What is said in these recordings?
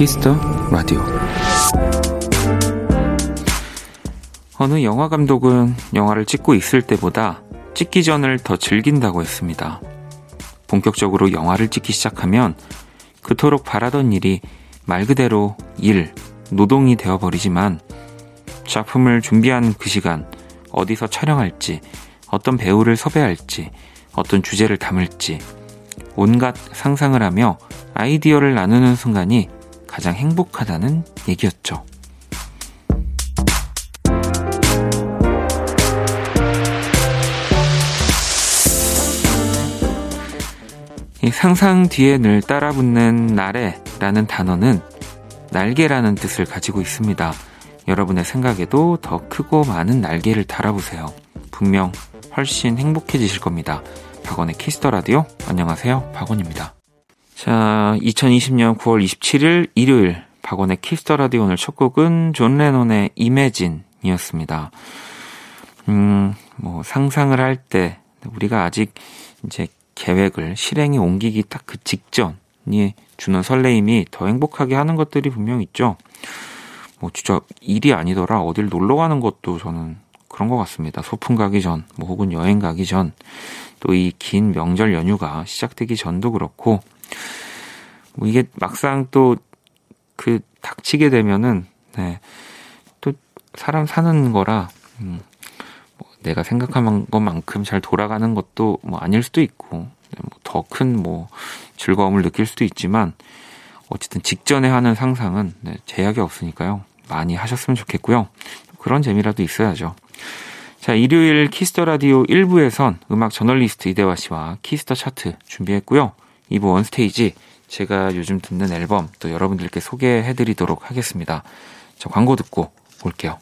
Kiss the 라디오. 어느 영화 감독은 영화를 찍고 있을 때보다 찍기 전을 더 즐긴다고 했습니다. 본격적으로 영화를 찍기 시작하면 그토록 바라던 일이 말 그대로 일, 노동이 되어버리지만 작품을 준비하는 그 시간, 어디서 촬영할지, 어떤 배우를 섭외할지, 어떤 주제를 담을지, 온갖 상상을 하며 아이디어를 나누는 순간이 가장 행복하다는 얘기였죠. 이 상상 뒤에 늘 따라붙는 나래라는 단어는 날개라는 뜻을 가지고 있습니다. 여러분의 생각에도 더 크고 많은 날개를 달아보세요. 분명 훨씬 행복해지실 겁니다. 박원의 Kiss the 라디오. 안녕하세요. 박원입니다. 자, 2020년 9월 27일 일요일 박원의 Kiss the 라디오 오늘 첫 곡은 존 레논의 Imagine이었습니다. 음, 뭐 상상을 할 때 우리가 아직 이제 계획을 실행에 옮기기 딱 그 직전이 주는 설레임이 더 행복하게 하는 것들이 분명 있죠. 뭐 진짜 일이 아니더라 어딜 놀러 가는 것도 저는 그런 것 같습니다. 소풍 가기 전, 뭐 혹은 여행 가기 전, 또 이 긴 명절 연휴가 시작되기 전도 그렇고, 뭐 이게 막상 또 그 닥치게 되면은, 네, 또 사람 사는 거라, 음, 뭐 내가 생각한 것만큼 잘 돌아가는 것도 뭐 아닐 수도 있고, 네, 뭐더 큰뭐 즐거움을 느낄 수도 있지만, 어쨌든 직전에 하는 상상은 네, 제약이 없으니까요. 많이 하셨으면 좋겠고요. 그런 재미라도 있어야죠. 자, 일요일 Kiss the 라디오 1부에선 음악 저널리스트 이대화 씨와 Kiss the 차트 준비했고요. 2부 One Stage 제가 요즘 듣는 앨범 또 여러분들께 소개해 드리도록 하겠습니다. 자, 광고 듣고 올게요.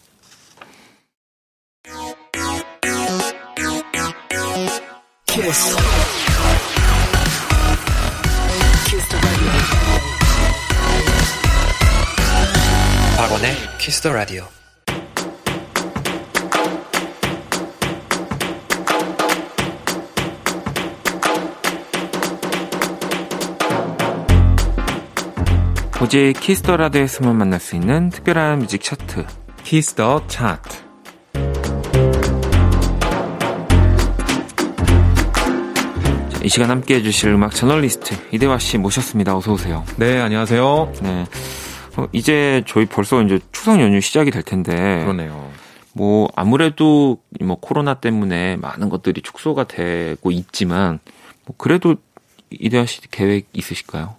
키스. 박원의 Kiss the 라디오. 오직 Kiss the 라디오에서만 만날 수 있는 특별한 뮤직 차트 Kiss the 차트 자, 이 시간 함께 해주실 음악 저널리스트 이대화 씨 모셨습니다. 어서 오세요. 네, 안녕하세요. 네. 어, 이제 저희 벌써 이제 추석 연휴 시작이 될 텐데. 그러네요. 뭐 아무래도 뭐 코로나 때문에 많은 것들이 축소가 되고 있지만 뭐 그래도 이대화 씨 계획 있으실까요?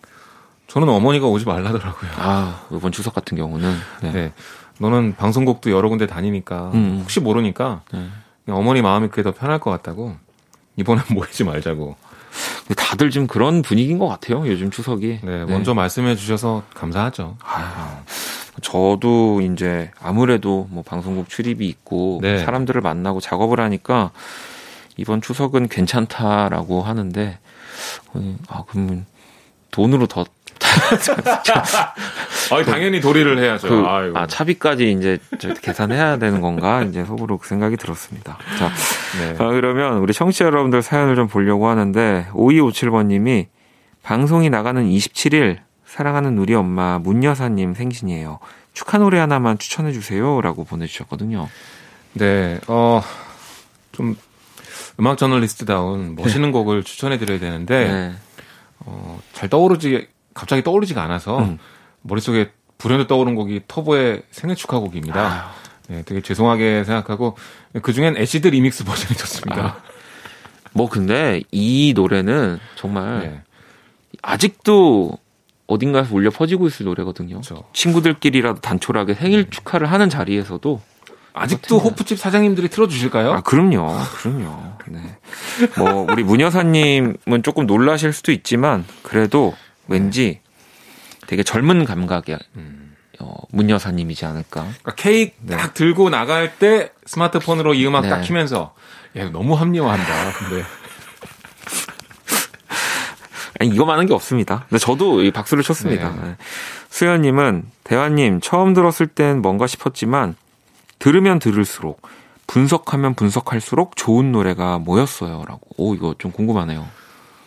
저는 어머니가 오지 말라더라고요. 아, 이번 추석 같은 경우는. 네. 네. 너는 방송국도 여러 군데 다니니까 음. 혹시 모르니까 네. 어머니 마음이 그게 더 편할 것 같다고 이번엔 모이지 말자고. 다들 지금 그런 분위기인 것 같아요. 요즘 추석이. 네, 먼저 네. 말씀해 주셔서 감사하죠. 아, 저도 이제 아무래도 뭐 방송국 출입이 있고 네. 사람들을 만나고 작업을 하니까 이번 추석은 괜찮다라고 하는데 아 그러면 돈으로 더 아, 당연히 도리를 해야죠. 그, 아, 차비까지 이제 계산해야 되는 건가? 이제 속으로 그 생각이 들었습니다. 자, 네. 아, 그러면 우리 청취자 여러분들 사연을 좀 보려고 하는데, 5257번님이 방송이 나가는 27일, 사랑하는 우리 엄마 문여사님 생신이에요. 축하 노래 하나만 추천해 주세요. 라고 보내주셨거든요. 네, 어, 좀, 음악 저널리스트다운 멋있는 네. 곡을 추천해 드려야 되는데, 네. 어, 잘 떠오르지 갑자기 떠오르지가 않아서 음. 머릿속에 불현듯 떠오른 곡이 터보의 생일 축하 곡입니다. 아. 네, 되게 죄송하게 생각하고 그 중엔 Acid 리믹스 버전이 좋습니다. 아. 뭐 근데 이 노래는 정말 네. 아직도 어딘가에서 울려 퍼지고 있을 노래거든요. 그렇죠. 친구들끼리라도 단촐하게 생일 네. 축하를 하는 자리에서도 아직도 호프집 사장님들이 틀어주실까요? 아, 그럼요. 그럼요. 네. 뭐, 우리 문 여사님은 조금 놀라실 수도 있지만, 그래도 왠지 되게 젊은 감각의 음. 어, 문 여사님이지 않을까. 그러니까 케이크 네. 딱 들고 나갈 때 스마트폰으로 이 음악 네. 딱 키면서 야 너무 합리화한다. 근데 아니, 이거 많은 게 없습니다. 근데 저도 이 박수를 쳤습니다. 네. 네. 수현님은 대화님 처음 들었을 땐 뭔가 싶었지만 들으면 들을수록 분석하면 분석할수록 좋은 노래가 뭐였어요라고. 오 이거 좀 궁금하네요.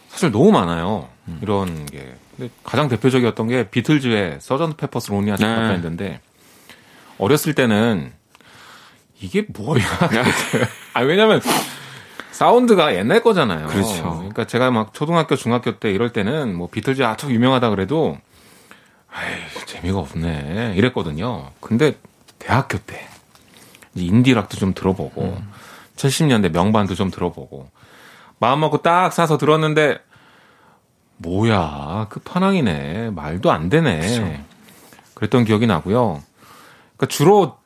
사실 너무 많아요. 음. 이런 게. 근데 가장 대표적이었던 게 비틀즈의 서전트 페퍼스 로니아 네. 밴드인데 어렸을 때는 이게 뭐야? 아 왜냐면 사운드가 옛날 거잖아요. 그렇죠. 그러니까 제가 막 초등학교, 중학교 때 이럴 때는 뭐 비틀즈 아주 유명하다 그래도 아이 재미가 없네 이랬거든요. 근데 대학교 때 인디락도 좀 들어보고 음. 70년대 명반도 좀 들어보고 마음 먹고 딱 사서 들었는데 뭐야 그 파낭이네 말도 안 되네. 그렇죠. 그랬던 기억이 나고요. 그러니까 주로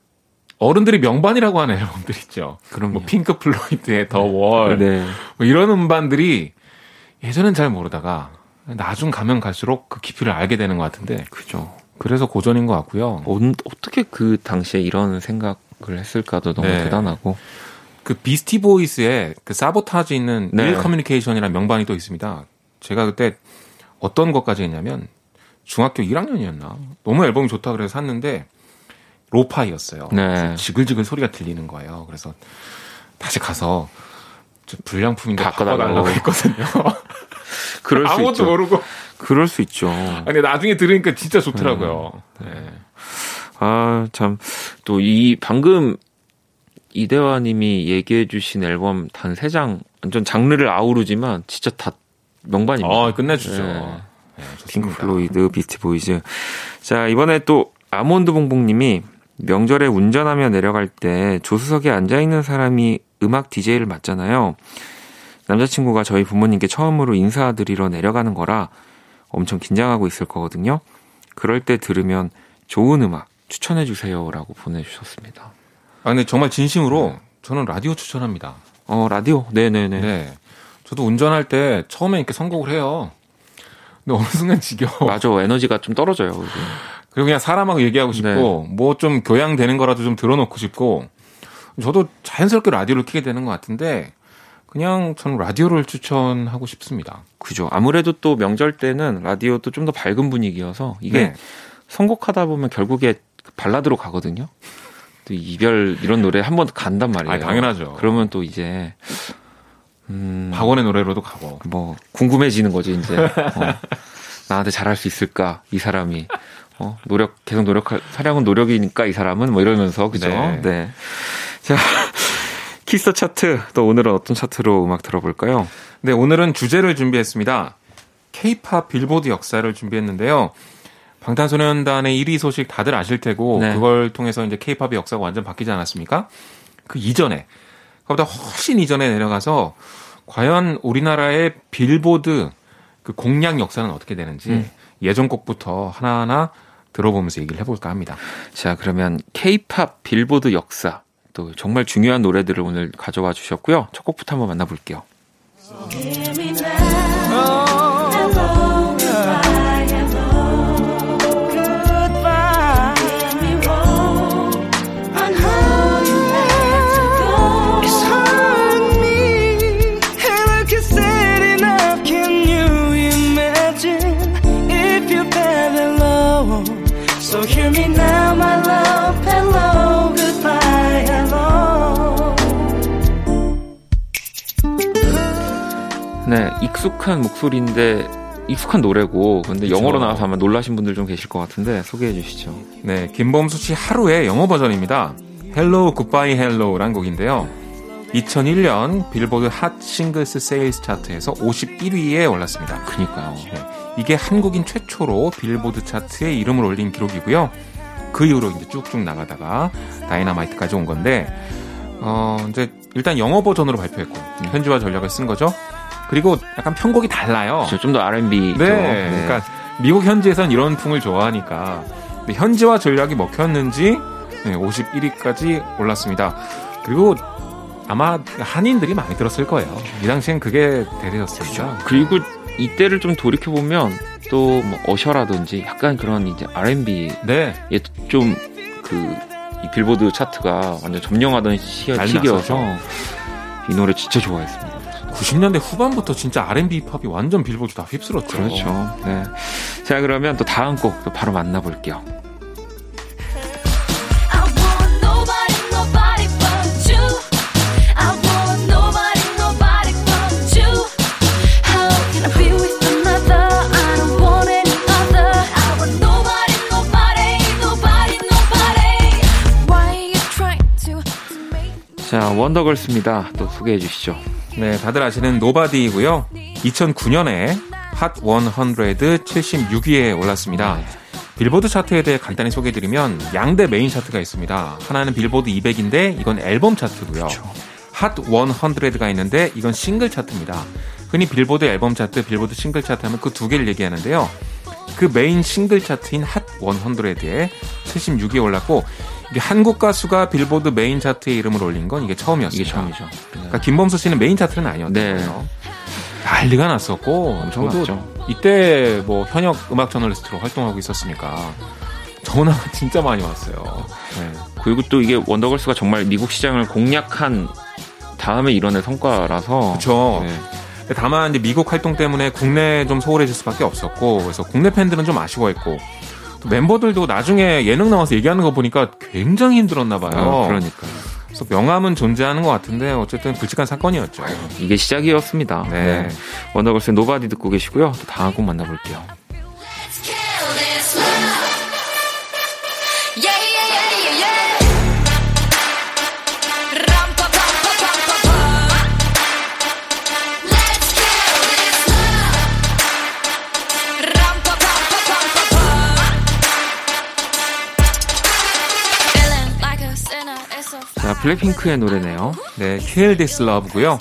어른들이 명반이라고 하는 앨범들 있죠. 그럼 뭐 핑크 플로이드의 The Wall, 네. 뭐 이런 음반들이 예전엔 잘 모르다가 나중 가면 갈수록 그 깊이를 알게 되는 것 같은데. 그죠. 그래서 고전인 것 같고요. 어, 어떻게 그 당시에 이런 생각을 했을까도 너무 네. 대단하고. 그 비스티 보이스의 그 사보타지 있는 네. Ill Communication이라는 명반이 또 있습니다. 제가 그때 어떤 것까지 했냐면 중학교 1학년이었나? 너무 앨범이 좋다 그래서 샀는데 로파이였어요. 네. 지글지글 소리가 들리는 거예요. 그래서 다시 가서 불량품인데 바꿔달라고 했거든요. 그럴 수 아무것도 있죠. 모르고. 그럴 수 있죠. 아니 나중에 들으니까 진짜 좋더라고요. 네. 네. 아, 참, 또 이, 방금 이대화 님이 얘기해 주신 앨범 단 세 장, 완전 장르를 아우르지만 진짜 다 명반입니다. 아, 끝내주죠. 네. 네, 핑크 플로이드, 비스티 보이즈. 자, 이번에 또 아몬드 봉봉 님이 명절에 운전하며 내려갈 때 조수석에 앉아있는 사람이 음악 DJ를 맡잖아요. 남자친구가 저희 부모님께 처음으로 인사드리러 내려가는 거라 엄청 긴장하고 있을 거거든요. 그럴 때 들으면 좋은 음악 추천해 주세요라고 보내주셨습니다. 아 근데 정말 진심으로 네. 저는 라디오 추천합니다. 어 라디오 네네네. 네. 저도 운전할 때 처음에 이렇게 선곡을 해요. 근데 어느 순간 지겨워. 맞아 에너지가 좀 떨어져요. 그게. 그리고 그냥 사람하고 얘기하고 싶고 네. 뭐좀 교양되는 거라도 좀 들어놓고 싶고 저도 자연스럽게 라디오를 키게 되는 것 같은데 그냥 저는 라디오를 추천하고 싶습니다. 그죠. 아무래도 또 명절 때는 라디오도 좀 더 밝은 분위기여서 이게 네. 선곡하다 보면 결국에 발라드로 가거든요. 또 이별 이런 노래 한 번 간단 말이에요. 아, 당연하죠. 그러면 또 이제 음, 박원의 노래로도 가고 뭐 궁금해지는 거지 이제 어, 나한테 잘할 수 있을까 이 사람이 어, 노력 계속 노력할 사랑은 노력이니까 이 사람은 뭐 이러면서 그죠? 네. 네. 자. 키스 차트 또 오늘은 어떤 차트로 음악 들어볼까요? 네, 오늘은 주제를 준비했습니다. K-팝 빌보드 역사를 준비했는데요. 방탄소년단의 1위 소식 다들 아실 테고 네. 그걸 통해서 이제 K-팝의 역사가 완전 바뀌지 않았습니까? 그 이전에 그보다 훨씬 이전에 내려가서 과연 우리나라의 빌보드 그 공략 역사는 어떻게 되는지 음. 예전 곡부터 하나하나 들어보면서 얘기를 해볼까 합니다. 자, 그러면 K-팝 빌보드 역사 또 정말 중요한 노래들을 오늘 가져와 주셨고요. 첫 곡부터 한번 만나볼게요. 익숙한 목소리인데 익숙한 노래고 근데 그렇죠. 영어로 나와서 아마 놀라신 분들 좀 계실 것 같은데 소개해 주시죠. 네, 김범수 씨 하루의 영어 버전입니다. Hello Goodbye Hello란 곡인데요. 2001년 빌보드 Hot Singles Sales 차트에서 51위에 올랐습니다. 그니까요. 네, 이게 한국인 최초로 빌보드 차트에 이름을 올린 기록이고요. 그 이후로 이제 쭉쭉 나가다가 Dynamite까지 온 건데 어 이제 일단 영어 버전으로 발표했고 음. 현지화 전략을 쓴 거죠. 그리고 약간 편곡이 달라요. 좀 더 R&B. 네, 네. 그러니까 미국 현지에선 이런 풍을 좋아하니까 현지화 전략이 먹혔는지 네, 51위까지 올랐습니다. 그리고 아마 한인들이 많이 들었을 거예요. 이 당시엔 그게 대세였어요. 그리고 이때를 좀 돌이켜 보면 또 뭐 어셔라든지 약간 그런 이제 R&B 네. 좀그 이 빌보드 차트가 완전 점령하던 시기여서 이 노래 진짜 좋아했습니다. 90년대 후반부터 진짜 R&B 팝이 완전 빌보드 다 휩쓸었죠. 그렇죠. 네. 자, 그러면 또 다음 곡 또 바로 만나볼게요. 자, 원더걸스입니다. 또 소개해 주시죠. 네, 다들 아시는 Nobody이고요. 2009년에 핫 100 76위에 올랐습니다. 네. 빌보드 차트에 대해 간단히 소개해드리면 양대 메인 차트가 있습니다. 하나는 빌보드 200인데 이건 앨범 차트고요. 그렇죠. 핫 100가 있는데 이건 싱글 차트입니다. 흔히 빌보드 앨범 차트, 빌보드 싱글 차트 하면 그 두 개를 얘기하는데요. 그 메인 싱글 차트인 핫 100에 76위에 올랐고 한국 가수가 빌보드 메인 차트에 이름을 올린 건 이게 처음이었어요. 이게 처음이죠. 그러니까 김범수 씨는 메인 차트는 아니었대요. 네. 난리가 났었고 엄청 저도 났죠. 이때 뭐 현역 음악 저널리스트로 활동하고 있었으니까 전화가 진짜 많이 왔어요. 네. 그리고 또 이게 원더걸스가 정말 미국 시장을 공략한 다음에 이뤄낸 성과라서 그렇죠. 네. 다만 이제 미국 활동 때문에 국내에 좀 소홀해질 수밖에 없었고 그래서 국내 팬들은 좀 아쉬워했고 또 멤버들도 나중에 예능 나와서 얘기하는 거 보니까 굉장히 힘들었나 봐요. 아, 그러니까. 그래서 명암은 존재하는 것 같은데 어쨌든 굵직한 사건이었죠. 이게 시작이었습니다. 네. 네. 원더걸스의 Nobody 듣고 계시고요. 또 다음 곡 만나볼게요. 블랙핑크의 노래네요. 네, Kill This Love고요.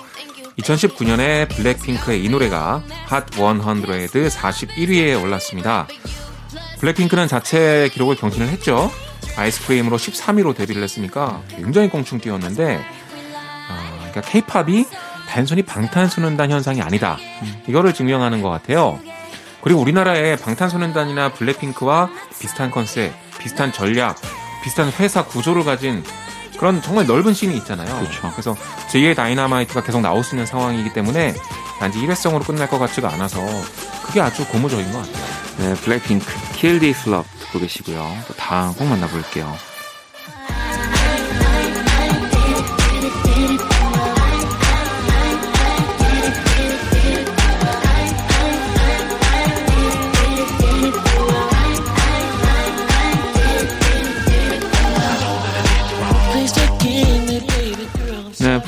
2019년에 블랙핑크의 이 노래가 핫 100드 41위에 올랐습니다. 블랙핑크는 자체 기록을 경신을 했죠. 아이스크림으로 13위로 데뷔를 했으니까 굉장히 꽁충 뛰었는데 어, 그러니까 케이팝이 단순히 방탄소년단 현상이 아니다. 이거를 증명하는 것 같아요. 그리고 우리나라의 방탄소년단이나 블랙핑크와 비슷한 컨셉, 비슷한 전략, 비슷한 회사 구조를 가진 그런 정말 넓은 씬이 있잖아요. 그렇죠. 그래서 제2의 Dynamite가 계속 나올 수 있는 상황이기 때문에 단지 일회성으로 끝날 것 같지가 않아서 그게 아주 고무적인 것 같아요. 네, 블랙핑크, Kill This Love 듣고 계시고요. 또 다음 곡 만나볼게요.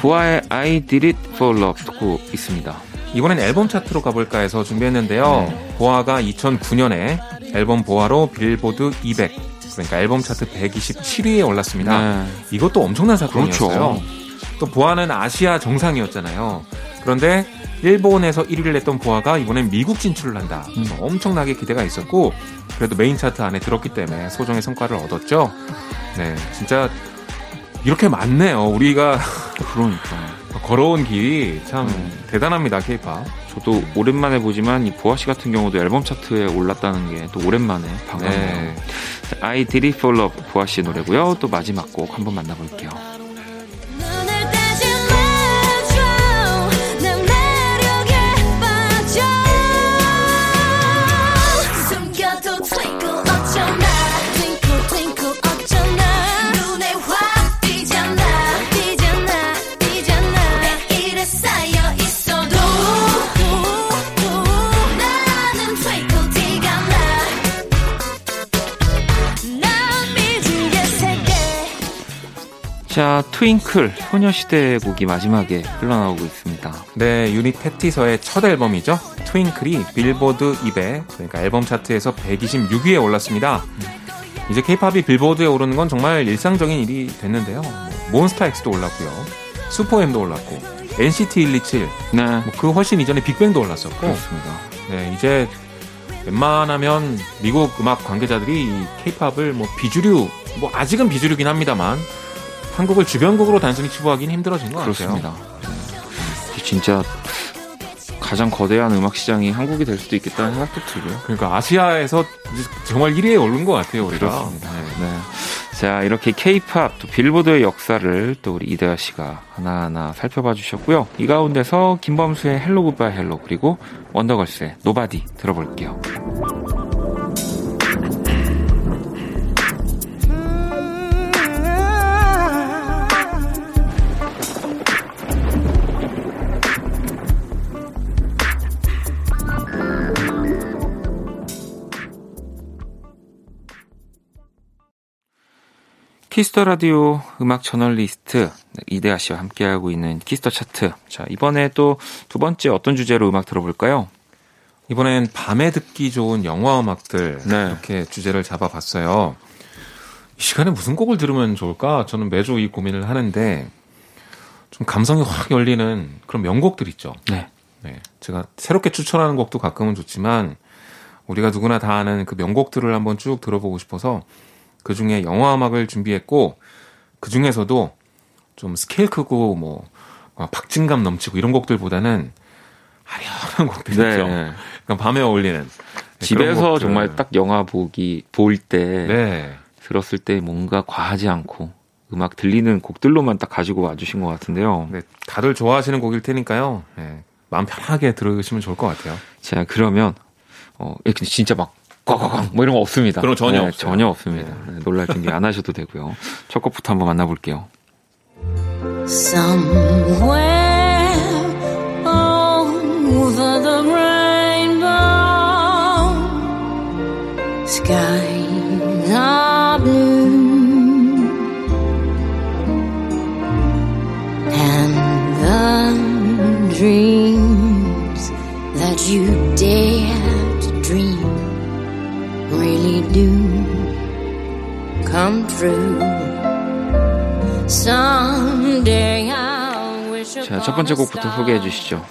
보아의 I Did It For Love 듣고 있습니다. 이번엔 앨범 차트로 가볼까 해서 준비했는데요. 네. 보아가 2009년에 앨범 보아로 빌보드 200, 그러니까 앨범 차트 127위에 올랐습니다. 네. 이것도 엄청난 사건이었어요. 그렇죠. 또 보아는 아시아 정상이었잖아요. 그런데 일본에서 1위를 했던 보아가 이번엔 미국 진출을 한다. 음. 엄청나게 기대가 있었고 그래도 메인 차트 안에 들었기 때문에 소정의 성과를 얻었죠. 네, 진짜 이렇게 많네요. 우리가 그러니까 걸어온 길이 참 음. 대단합니다. 케이팝. 저도 오랜만에 보지만 이 보아 씨 같은 경우도 앨범 차트에 올랐다는 게 또 오랜만에 반갑네요. 네. I Did It For Love 보아 씨의 노래고요. 또 마지막 곡 한번 만나볼게요. Twinkle, 소녀시대 곡이 마지막에 흘러나오고 있습니다. 네, 유닛 태티서의 첫 앨범이죠. Twinkle이 빌보드 200, 그러니까 앨범 차트에서 126위에 올랐습니다. 이제 케이팝이 빌보드에 오르는 건 정말 일상적인 일이 됐는데요. 몬스타엑스도 올랐고요. 슈퍼엠도 올랐고, NCT 127, 네. 뭐 그 훨씬 이전에 빅뱅도 올랐었고, 그렇습니다. 네, 이제 웬만하면 미국 음악 관계자들이 케이팝을 뭐 비주류, 뭐 아직은 비주류긴 합니다만, 한국을 주변국으로 단순히 치부하기는 힘들어진 것 그렇습니다. 같아요. 네. 진짜 가장 거대한 음악 시장이 한국이 될 수도 있겠다는 생각도 들고요. 그러니까 아시아에서 정말 1위에 오른 것 같아요, 우리가. 그렇습니다. 네. 네. 자, 이렇게 케이팝, 또 빌보드의 역사를 또 우리 이대화 씨가 하나하나 살펴봐 주셨고요. 이 가운데서 김범수의 Hello Goodbye Hello 그리고 원더걸스의 Nobody 들어볼게요. Kiss the 라디오 음악 저널리스트 이대화 씨와 함께하고 있는 Kiss the 차트. 자, 이번에 또 두 번째 어떤 주제로 음악 들어볼까요? 이번엔 밤에 듣기 좋은 영화 음악들 네. 이렇게 주제를 잡아봤어요. 이 시간에 무슨 곡을 들으면 좋을까? 저는 매주 이 고민을 하는데 좀 감성이 확 열리는 그런 명곡들 있죠. 네. 네. 제가 새롭게 추천하는 곡도 가끔은 좋지만 우리가 누구나 다 아는 그 명곡들을 한번 쭉 들어보고 싶어서 그 중에 영화 음악을 준비했고 그 중에서도 좀 스케일 크고 뭐 박진감 넘치고 이런 곡들보다는 아련한 곡들 있죠. 네. 그러니까 밤에 어울리는 집에서 정말 딱 영화 보기 볼때 네. 들었을 때 뭔가 과하지 않고 음악 들리는 곡들로만 딱 가지고 와주신 것 같은데요. 네, 다들 좋아하시는 곡일 테니까요. 네, 마음 편하게 들으시면 좋을 것 같아요. 자, 그러면 어, 진짜 막 꽉꽉꽉 뭐 이런 거 없습니다. 그럼 전혀 네, 없어요. 전혀 없습니다. 네. 네, 놀랄 준비 안 하셔도 되고요. 첫 곡부터 한번 만나볼게요. Somewhere over the rainbow skies are blue and the dreams that you 자, 첫 번째 곡부터 소개해 주시죠.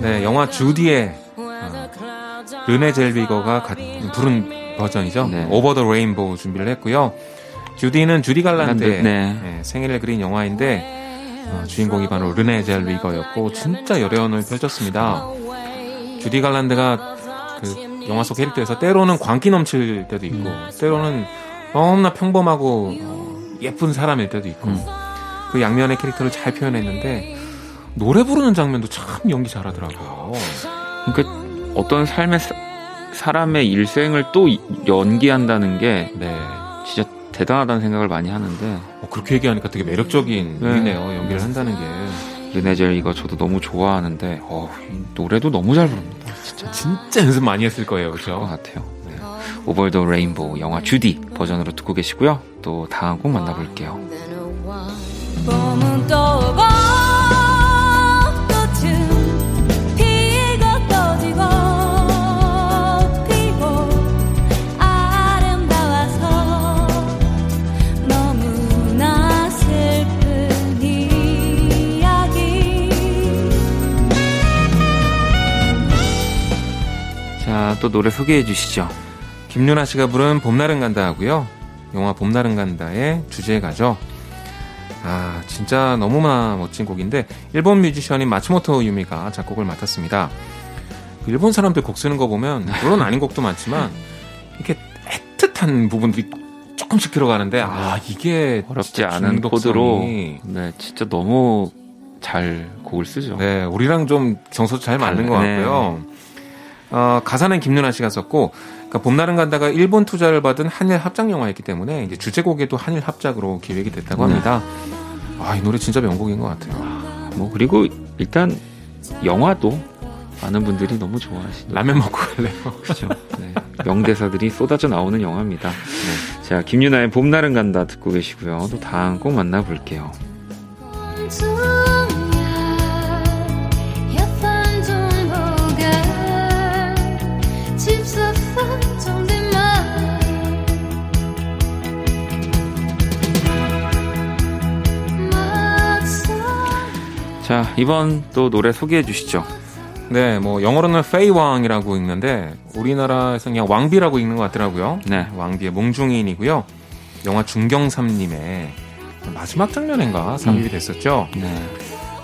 네, 영화 주디의 어, 르네 젤위거가 부른 버전이죠. 네. Over the Rainbow 준비를 했고요. 주디는 주디 갈란드의 네. 네, 생애를 그린 영화인데 어, 주인공이 바로 르네 젤위거였고 진짜 열연을 펼쳤습니다. 주디 갈란드가 그 영화 속 캐릭터에서 때로는 광기 넘칠 때도 있고 음. 때로는 너무나 평범하고 어, 예쁜 사람일 때도 있고 음. 그 양면의 캐릭터를 잘 표현했는데 노래 부르는 장면도 참 연기 잘하더라고요. 그러니까 어떤 삶의 사, 람의 일생을 또 연기한다는 게 네. 진짜 대단하다는 생각을 많이 하는데 어, 그렇게 얘기하니까 되게 매력적인 네. 일이네요. 연기를 한다는 게. 르네젤 이거 저도 너무 좋아하는데 어, 노래도 너무 잘 부릅니다. 진짜 진짜 연습 많이 했을 거예요, 그렇죠? 것 같아요. 네. 오버 더 레인보우 영화 주디 버전으로 듣고 계시고요. 또 다음 곡 만나볼게요. 또 노래 소개해 주시죠. 김윤아 씨가 부른 봄날은 간다 하고요. 영화 봄날은 간다의 주제가죠. 아, 진짜 너무나 멋진 곡인데 일본 뮤지션인 마츠모토 유미가 작곡을 맡았습니다. 그 일본 사람들 곡 쓰는 거 보면 물론 아닌 곡도 많지만 이렇게 애틋한 부분들이 조금씩 들어가는데 아 이게 어렵지 않은 코드로 네 진짜 너무 잘 곡을 쓰죠. 네 우리랑 좀 정서도 잘 맞는 것 네. 같고요. 네. 어, 가사는 김윤아 씨가 썼고 그러니까 봄날은 간다가 일본 투자를 받은 한일 합작 영화였기 때문에 이제 주제곡에도 한일 합작으로 기획이 됐다고 합니다. 아, 이 노래 진짜 명곡인 것 같아요. 뭐 그리고 일단 영화도 많은 분들이 너무 좋아하시죠. 라면 먹고 갈래요. 그렇죠. 네. 명대사들이 쏟아져 나오는 영화입니다. 네. 자, 김윤아의 봄날은 간다 듣고 계시고요. 또 다음 꼭 만나볼게요. 자, 이번 또 노래 소개해 주시죠. 네, 뭐 영어로는 페이왕이라고 읽는데 우리나라에서 그냥 왕비라고 읽는 것 같더라고요. 네, 왕비의 몽중인이고요. 영화 중경삼림의 마지막 장면인가 삽입이 음. 됐었죠. 네.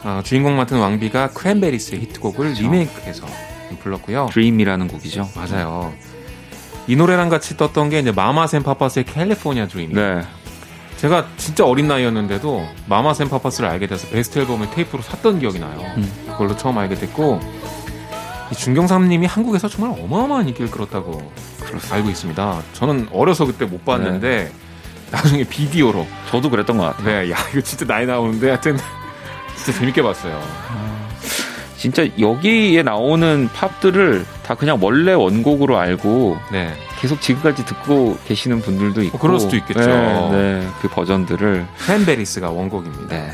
어, 주인공 맡은 왕비가 크랜베리스의 히트곡을 그렇죠. 리메이크해서 불렀고요. Dream이라는 곡이죠. 맞아요. 이 노래랑 같이 떴던 게 이제 마마스 앤 파파스의 California Dream. 네. 제가 진짜 어린 나이였는데도 마마센 파파스를 알게 돼서 베스트 앨범을 테이프로 샀던 기억이 나요. 음. 그걸로 처음 알게 됐고 이 중경삼님이 한국에서 정말 어마어마한 인기를 끌었다고 그렇습니다. 알고 있습니다. 저는 어려서 그때 못 봤는데 네. 나중에 비디오로 저도 그랬던 것 같아요. 네, 야 이거 진짜 나이 나오는데 하여튼 진짜 재밌게 봤어요. 진짜 여기에 나오는 팝들을 다 그냥 원래 원곡으로 알고 네. 계속 지금까지 듣고 계시는 분들도 있고 어, 그럴 수도 있겠죠. 네, 네, 그 버전들을 팬베리스가 원곡입니다. 네.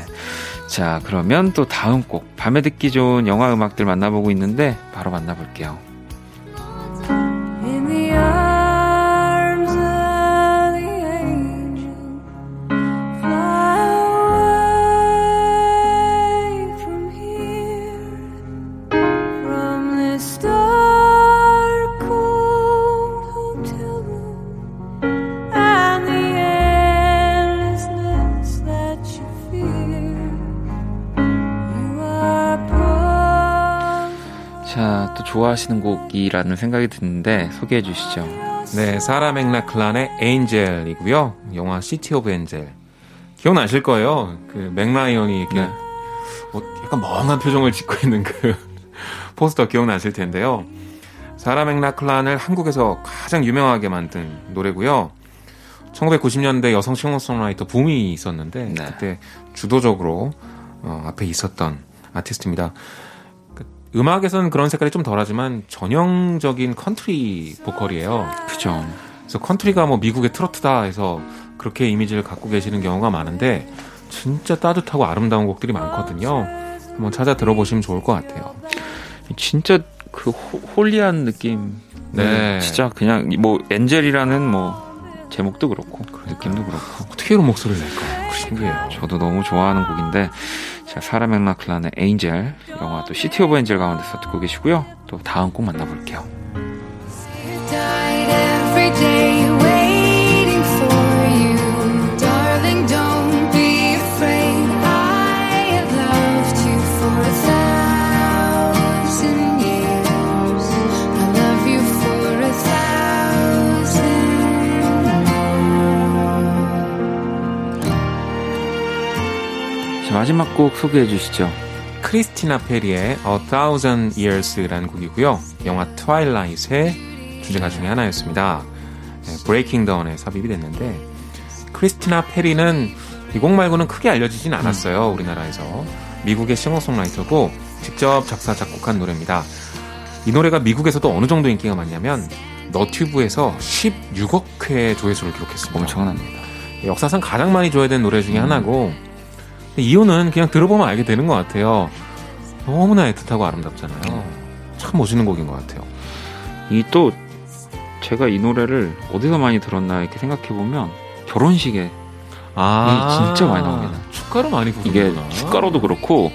자, 그러면 또 다음 곡 밤에 듣기 좋은 영화 음악들 만나보고 있는데 바로 만나볼게요. 좋아하시는 곡이라는 생각이 드는데 소개해 주시죠. 네, 사라 맥라클란의 Angel이고요. 영화 City of Angel. 기억나실 거예요. 그 맥라이언이 이렇게 네. 뭐 약간 멍한 표정을 짓고 있는 그 포스터 기억나실 텐데요. 사라 맥라클란을 한국에서 가장 유명하게 만든 노래고요. 1990년대 여성 싱어송라이터 붐이 있었는데 네. 그때 주도적으로 어, 앞에 있었던 아티스트입니다. 음악에서는 그런 색깔이 좀 덜하지만 전형적인 컨트리 보컬이에요. 그죠. 그래서 컨트리가 뭐 미국의 트로트다 해서 그렇게 이미지를 갖고 계시는 경우가 많은데 진짜 따뜻하고 아름다운 곡들이 많거든요. 한번 찾아 들어보시면 좋을 것 같아요. 진짜 그 holy한 느낌. 네. 진짜 그냥 뭐 Angel이라는 뭐 제목도 그렇고 그러니까. 느낌도 그렇고 어떻게 이런 목소리를 낼까요? 신기해요. 저도 너무 좋아하는 곡인데 자, 사라 맥락클란의 에인젤 영화 또 시티 오브 엔젤 가운데서 듣고 계시고요. 또 다음 곡 만나볼게요. 마지막 곡 소개해 주시죠. 크리스티나 페리의 A Thousand Years라는 곡이고요. 영화 Twilight의 주제가 중에 하나였습니다. 네, Breaking Dawn에 삽입이 됐는데 크리스티나 페리는 이 곡 말고는 크게 알려지진 않았어요. 음. 우리나라에서. 미국의 싱어송라이터고 직접 작사 작곡한 노래입니다. 이 노래가 미국에서도 어느 정도 인기가 많냐면 너튜브에서 16억 회 조회수를 기록했습니다. 엄청납니다. 역사상 가장 많이 조회된 노래 중에 음. 하나고 이유는 그냥 들어보면 알게 되는 것 같아요. 너무나 애틋하고 아름답잖아요. 참 멋있는 곡인 것 같아요. 이 또 제가 이 노래를 어디서 많이 들었나 이렇게 생각해 보면 결혼식에 아 진짜 많이 나옵니다. 축가로 많이 부르구나. 이게 축가로도 그렇고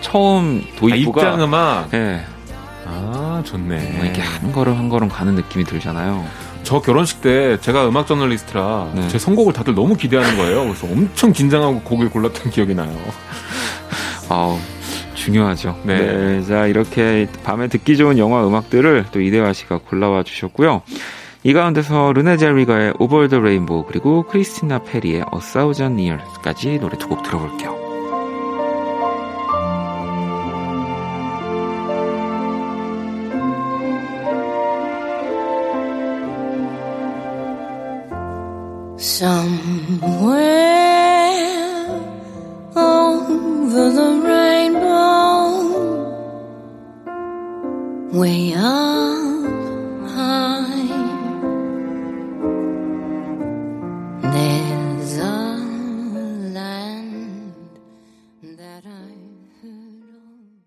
처음 도입부가 아, 입장 음악. 네. 아 좋네. 뭐 이렇게 한 걸음 한 걸음 가는 느낌이 들잖아요. 저 결혼식 때 제가 음악 저널리스트라 네. 제 선곡을 다들 너무 기대하는 거예요. 그래서 엄청 긴장하고 곡을 골랐던 기억이 나요. 아우 중요하죠. 네. 네. 자 이렇게 밤에 듣기 좋은 영화 음악들을 또 이대화 씨가 골라와 주셨고요. 이 가운데서 르네 젤리가의 Over the Rainbow 그리고 크리스티나 페리의 A Thousand Years까지 노래 두 곡 들어볼게요. Somewhere over the rainbow, way up high, there's a land that I've heard of.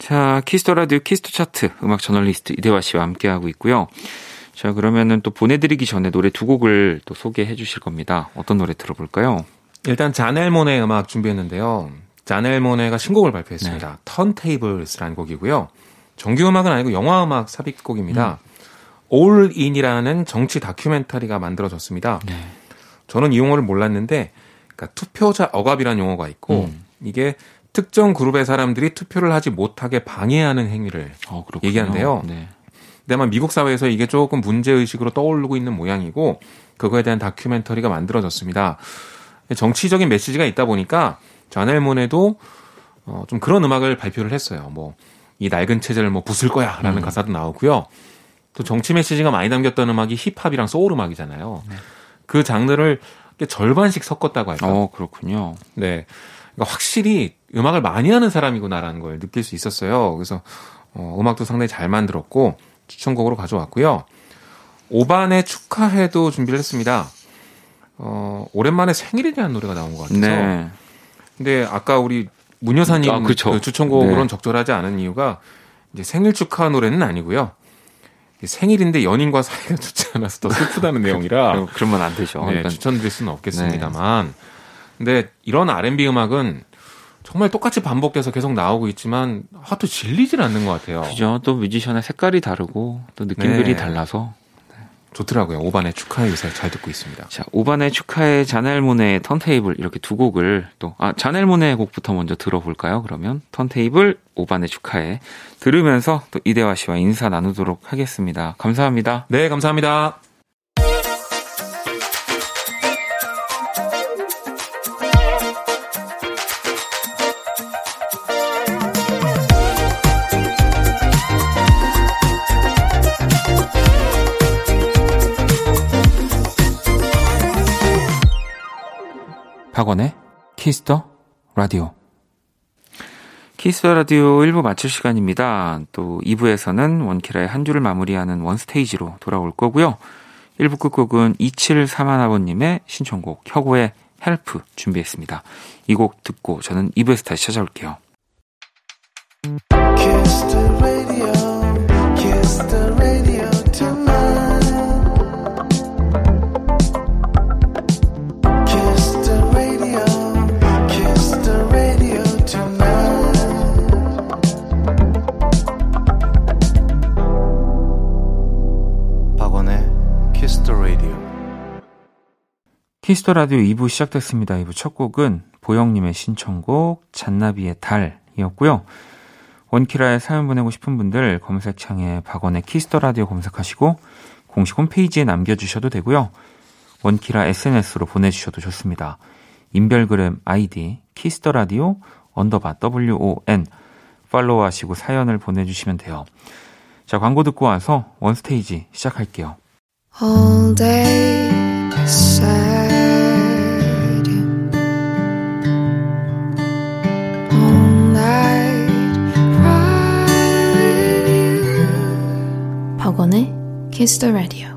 자, 키스터 라디오 키스터 차트 음악 저널리스트 이대화 씨와 함께하고 있고요. 자, 그러면은 또 보내드리기 전에 노래 두 곡을 또 소개해 주실 겁니다. 어떤 노래 들어볼까요? 일단 자넬모네 음악 준비했는데요. 자넬모네가 신곡을 발표했습니다. 네. 턴테이블스라는 곡이고요. 정규 음악은 아니고 영화 음악 삽입곡입니다. 음. All In이라는 정치 다큐멘터리가 만들어졌습니다. 네. 저는 이 용어를 몰랐는데, 그러니까 투표자 억압이라는 용어가 있고, 음. 이게 특정 그룹의 사람들이 투표를 하지 못하게 방해하는 행위를 어, 얘기하는데요. 네. 근데 아마 미국 사회에서 이게 조금 문제 의식으로 떠오르고 있는 모양이고 그거에 대한 다큐멘터리가 만들어졌습니다. 정치적인 메시지가 있다 보니까 자넬몬에도 어, 좀 그런 음악을 발표를 했어요. 뭐, 이 낡은 체제를 뭐 부술 거야 라는 음. 가사도 나오고요. 또 정치 메시지가 많이 담겼던 음악이 힙합이랑 소울 음악이잖아요. 네. 그 장르를 절반씩 섞었다고 할까. 어, 그렇군요. 네. 그러니까 확실히 음악을 많이 하는 사람이구나라는 걸 느낄 수 있었어요. 그래서 어, 음악도 상당히 잘 만들었고 추천곡으로 가져왔고요. 오반의 축하해도 준비를 했습니다. 어, 오랜만에 생일이라는 노래가 나온 것 같아서. 네. 근데 아까 우리 문 여사님 아, 그 추천곡으로는 네. 적절하지 않은 이유가 이제 생일 축하 노래는 아니고요. 생일인데 연인과 사이가 좋지 않아서 더 슬프다는 내용이라 그러면 안 되죠. 네, 그러니까. 추천드릴 수는 없겠습니다만. 네. 근데 이런 R&B 음악은 정말 똑같이 반복돼서 계속 나오고 있지만 하도 질리질 않는 것 같아요. 그죠. 또 뮤지션의 색깔이 다르고 또 느낌들이 네. 달라서 좋더라고요. 오반의 축하의 요새 잘 듣고 있습니다. 자, 오반의 축하의 자넬모네의 턴테이블 이렇게 두 곡을 또 아, 자넬모네 곡부터 먼저 들어볼까요? 그러면 턴테이블 오반의 축하해 들으면서 또 이대화 씨와 인사 나누도록 하겠습니다. 감사합니다. 네, 감사합니다. 박원의 Kiss the 라디오. Kiss the 라디오 1부 마칠 시간입니다. 또 2부에서는 원키라의 한 주를 마무리하는 원스테이지로 돌아올 거고요. 1부 끝곡은 2731아버님의 신청곡 혁오의 Help 준비했습니다. 이 곡 듣고 저는 2부에서 다시 찾아올게요. Kiss the 라디오 2부 시작됐습니다. 2부 첫 곡은 보영님의 신청곡 잔나비의 달이었고요. 원키라에 사연 보내고 싶은 분들 검색창에 박원의 Kiss the 라디오 검색하시고 공식 홈페이지에 남겨주셔도 되고요. 원키라 SNS로 보내주셔도 좋습니다. 인별그램 아이디 Kiss the 라디오 언더바 WON 팔로우하시고 사연을 보내주시면 돼요. 자 광고 듣고 와서 원스테이지 시작할게요. All day 박 Kiss the Radio.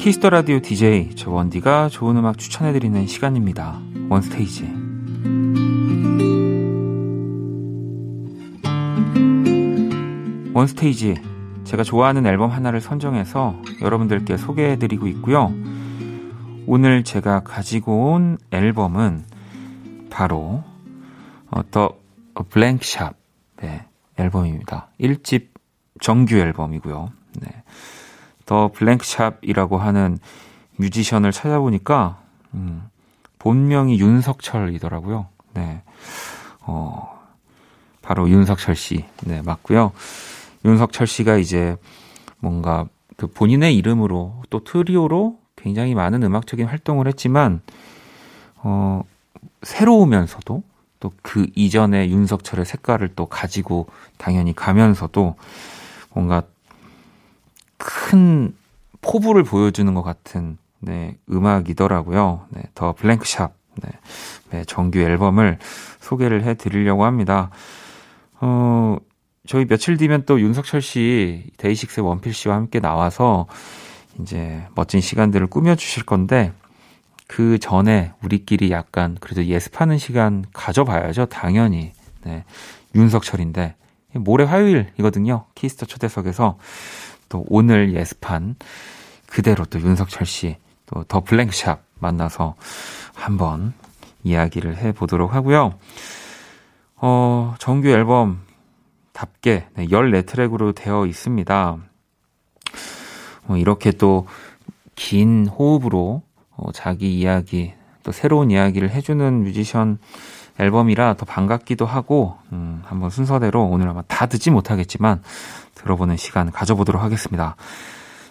Kiss the 라디오 DJ 저 원디가 좋은 음악 추천해 드리는 시간입니다. 원스테이지. 원스테이지 제가 좋아하는 앨범 하나를 선정해서 여러분들께 소개해드리고 있고요. 오늘 제가 가지고 온 앨범은 바로 어, The BLANK Shop 네, 앨범입니다. 1집 정규 앨범이고요. 네. 더 블랭크샵이라고 하는 뮤지션을 찾아보니까 음, 본명이 윤석철이더라고요. 네. 어, 바로 윤석철 씨. 네, 맞고요. 윤석철 씨가 이제 뭔가 그 본인의 이름으로 또 트리오로 굉장히 많은 음악적인 활동을 했지만 어 새로우면서도 또 그 이전의 윤석철의 색깔을 또 가지고 당연히 가면서도 뭔가 큰 포부를 보여주는 것 같은 네, 음악이더라고요. 네, 더 블랭크샵 네, 네, 정규 앨범을 소개를 해드리려고 합니다. 어, 저희 며칠 뒤면 또 윤석철 씨, 데이식스의 원필 씨와 함께 나와서 이제 멋진 시간들을 꾸며주실 건데, 그 전에 우리끼리 약간 그래도 예습하는 시간 가져봐야죠, 당연히. 네. 윤석철인데, 모레 화요일이거든요. Kiss the 초대석에서 또 오늘 예습한 그대로 또 윤석철 씨, 또 더 블랭크샵 만나서 한번 이야기를 해보도록 하고요. 어, 정규 앨범 답게 네, 14트랙으로 되어 있습니다. 어, 이렇게 또 긴 호흡으로 어, 자기 이야기, 또 새로운 이야기를 해주는 뮤지션 앨범이라 더 반갑기도 하고, 음, 한번 순서대로 오늘 아마 다 듣지 못하겠지만 들어보는 시간 가져보도록 하겠습니다.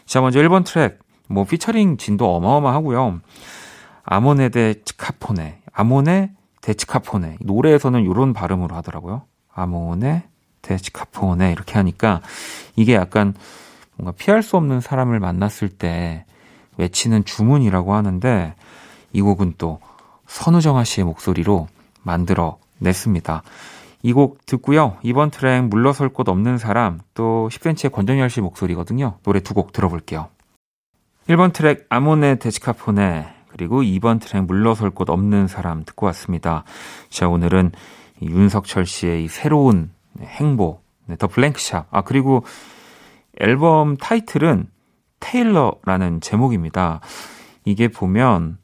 자, 먼저 1번 트랙, 뭐 피처링 진도 어마어마하고요. 아모네 대 츠카포네, 아모네 대 츠카포네. 노래에서는 이런 발음으로 하더라고요. 아모네, 데치카포네 이렇게 하니까 이게 약간 뭔가 피할 수 없는 사람을 만났을 때 외치는 주문이라고 하는데 이 곡은 또 선우정아 씨의 목소리로 만들어 냈습니다. 이 곡 듣고요. 이번 트랙 물러설 곳 없는 사람 또 10cm의 권정열 씨 목소리거든요. 노래 두 곡 들어볼게요. 1번 트랙 아모네 데치카포네 그리고 2번 트랙 물러설 곳 없는 사람 듣고 왔습니다. 자 오늘은 윤석철 씨의 이 새로운 행보 네, 더 블랭크샵 아 그리고 앨범 타이틀은 테일러라는 제목입니다. 이게 보면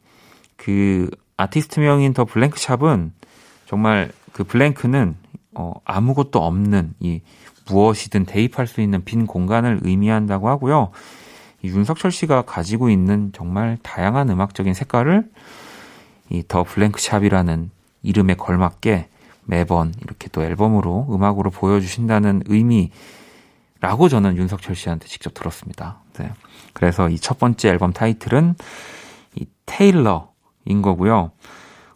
그 아티스트명인 더 블랭크샵은 정말 그 블랭크는 어 아무것도 없는 이 무엇이든 대입할 수 있는 빈 공간을 의미한다고 하고요. 이 윤석철 씨가 가지고 있는 정말 다양한 음악적인 색깔을 이 더 블랭크샵이라는 이름에 걸맞게 매번 이렇게 또 앨범으로 음악으로 보여주신다는 의미라고 저는 윤석철 씨한테 직접 들었습니다. 네. 그래서 이 첫 번째 앨범 타이틀은 이 Tailor인 거고요.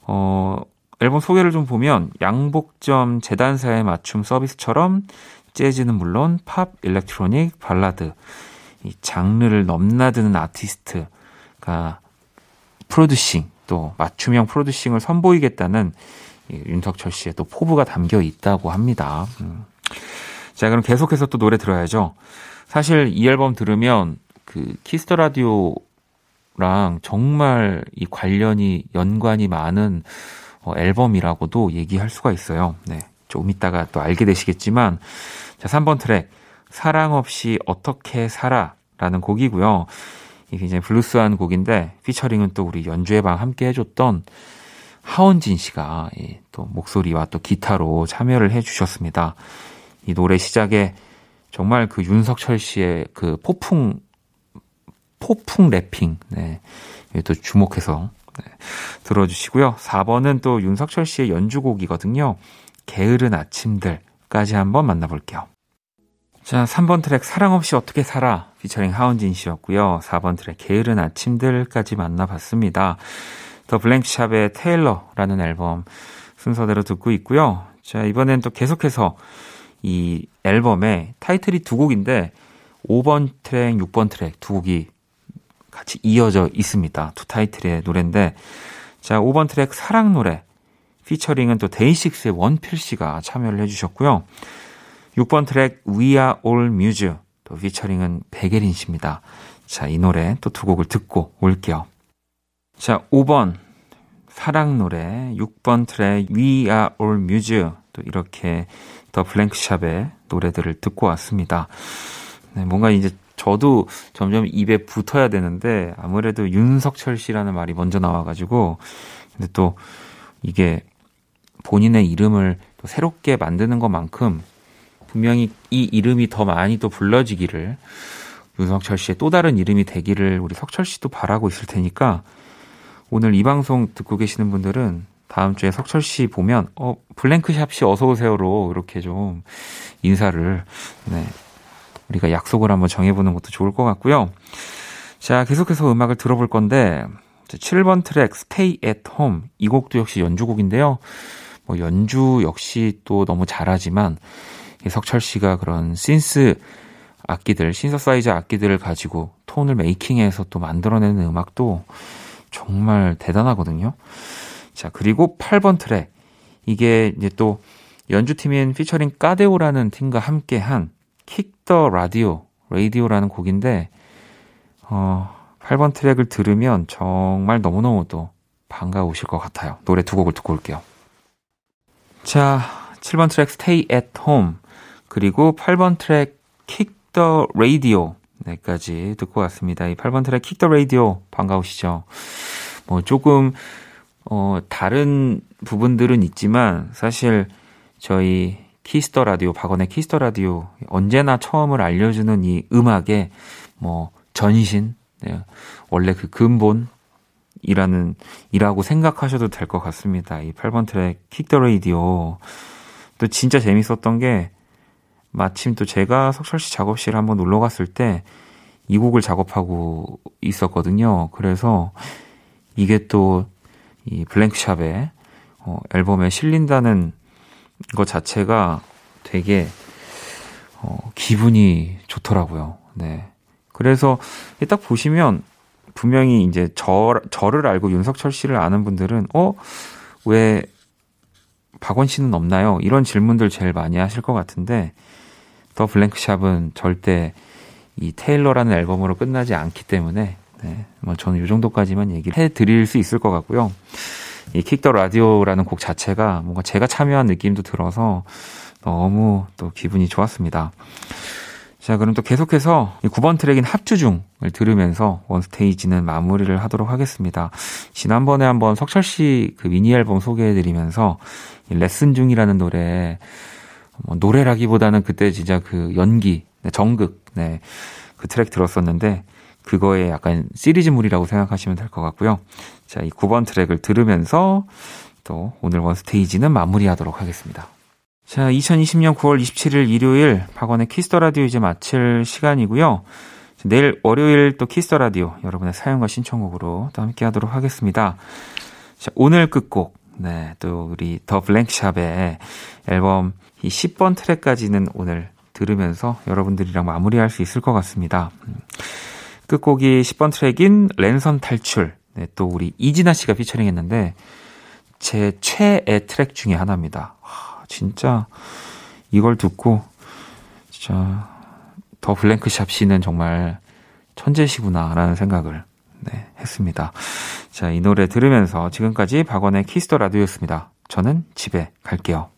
어, 앨범 소개를 좀 보면 양복점 재단사의 맞춤 서비스처럼 재즈는 물론 팝, 일렉트로닉, 발라드 이 장르를 넘나드는 아티스트가 프로듀싱 또 맞춤형 프로듀싱을 선보이겠다는 윤석철 씨의 또 포부가 담겨 있다고 합니다. 음. 자, 그럼 계속해서 또 노래 들어야죠. 사실 이 앨범 들으면 그 Kiss the Radio랑 정말 이 관련이 연관이 많은 어, 앨범이라고도 얘기할 수가 있어요. 네. 좀 이따가 또 알게 되시겠지만 자, 3번 트랙 사랑 없이 어떻게 살아 라는 곡이고요. 이게 굉장히 블루스한 곡인데 피처링은 또 우리 연주회 방 함께 해줬던 하헌진 씨가 또 목소리와 또 기타로 참여를 해주셨습니다. 이 노래 시작에 정말 그 윤석철 씨의 그 포풍 포풍 래핑 네. 또 주목해서 네. 들어주시고요. 4번은 또 윤석철 씨의 연주곡이거든요. 게으른 아침들까지 한번 만나볼게요. 자, 3번 트랙 사랑 없이 어떻게 살아 피처링 하원진 씨였고요. 4번 트랙 게으른 아침들까지 만나봤습니다. 더 블랭크샵의 Tailor라는 앨범 순서대로 듣고 있고요. 자, 이번엔 또 계속해서 이 앨범에 타이틀이 두 곡인데 5번 트랙, 6번 트랙 두 곡이 같이 이어져 있습니다. 두 타이틀의 노래인데 자, 5번 트랙 사랑 노래 피처링은 또 데이식스의 원필 씨가 참여를 해 주셨고요. 6번 트랙 We Are All Muse 또 피처링은 백예린 씨입니다. 자, 이 노래 또 두 곡을 듣고 올게요. 자, 5번 사랑 노래, 6번 트랙 We Are All Muse 또 이렇게 더 블랭크샵의 노래들을 듣고 왔습니다. 네, 뭔가 이제 저도 점점 입에 붙어야 되는데 아무래도 윤석철 씨라는 말이 먼저 나와가지고 근데 또 이게 본인의 이름을 또 새롭게 만드는 것만큼 분명히 이 이름이 더 많이 또 불러지기를 윤석철 씨의 또 다른 이름이 되기를 우리 석철 씨도 바라고 있을 테니까 오늘 이 방송 듣고 계시는 분들은 다음 주에 석철 씨 보면 어 블랭크샵 씨 어서 오세요로 이렇게 좀 인사를 네 우리가 약속을 한번 정해보는 것도 좋을 것 같고요. 자 계속해서 음악을 들어볼 건데 7번 트랙 Stay at Home 이 곡도 역시 연주곡인데요. 뭐 연주 역시 또 너무 잘하지만 석철 씨가 그런 신스 악기들, 신서사이저 악기들을 가지고 톤을 메이킹해서 또 만들어내는 음악도 정말 대단하거든요. 자, 그리고 8번 트랙. 이게 이제 또 연주팀인 피처링 까데오라는 팀과 함께 한 킥 더 라디오, 라디오라는 곡인데, 어, 8번 트랙을 들으면 정말 너무너무 또 반가우실 것 같아요. 노래 두 곡을 듣고 올게요. 자, 7번 트랙 Stay at Home. 그리고 8번 트랙 Kiss the Radio 네까지 듣고 왔습니다. 이 8번 트랙 the Radio 반가우시죠? 뭐 조금 어 다른 부분들은 있지만 사실 저희 Kiss the Radio 박원의 Kiss the Radio 언제나 처음을 알려주는 이 음악의 뭐 전신 네, 원래 그 근본이라는 이라고 생각하셔도 될 것 같습니다. 이 8번 트랙 킥 더 레이디오 또 진짜 재밌었던 게 마침 또 제가 석철 씨 작업실 한번 놀러 갔을 때 이 곡을 작업하고 있었거든요. 그래서 이게 또 이 블랭크샵의 어, 앨범에 실린다는 것 자체가 되게 어, 기분이 좋더라고요. 네. 그래서 딱 보시면 분명히 이제 저, 저를 알고 윤석철 씨를 아는 분들은 어? 왜 박원 씨는 없나요? 이런 질문들 제일 많이 하실 것 같은데 더 블랭크샵은 절대 이 테일러라는 앨범으로 끝나지 않기 때문에 네, 뭐 저는 이 정도까지만 얘기를 해드릴 수 있을 것 같고요. 이 킥더 라디오라는 곡 자체가 뭔가 제가 참여한 느낌도 들어서 너무 또 기분이 좋았습니다. 자, 그럼 또 계속해서 9번 트랙인 합주중을 들으면서 원스테이지는 마무리를 하도록 하겠습니다. 지난번에 한번 석철 씨 그 미니 앨범 소개해드리면서 레슨 중이라는 노래, 뭐 노래라기보다는 그때 진짜 그 연기, 네, 정극, 네, 그 트랙 들었었는데 그거에 약간 시리즈물이라고 생각하시면 될 것 같고요. 자, 이 9번 트랙을 들으면서 또 오늘 원 스테이지는 마무리하도록 하겠습니다. 자, 2020년 9월 27일 일요일 박원의 Kiss the Radio 이제 마칠 시간이고요. 내일 월요일 또 Kiss the Radio 여러분의 사연과 신청곡으로 또 함께 하도록 하겠습니다. 자, 오늘 끝곡. 네, 또 우리 더 블랭크샵의 앨범 이 10번 트랙까지는 오늘 들으면서 여러분들이랑 마무리할 수 있을 것 같습니다. 음, 끝곡이 10번 트랙인 랜선 탈출. 네, 또 우리 이진아 씨가 피처링 했는데 제 최애 트랙 중에 하나입니다. 진짜 이걸 듣고 진짜 더 블랭크샵 씨는 정말 천재시구나라는 생각을 네, 했습니다. 자, 이 노래 들으면서 지금까지 박원의 Kiss the Radio였습니다. 저는 집에 갈게요.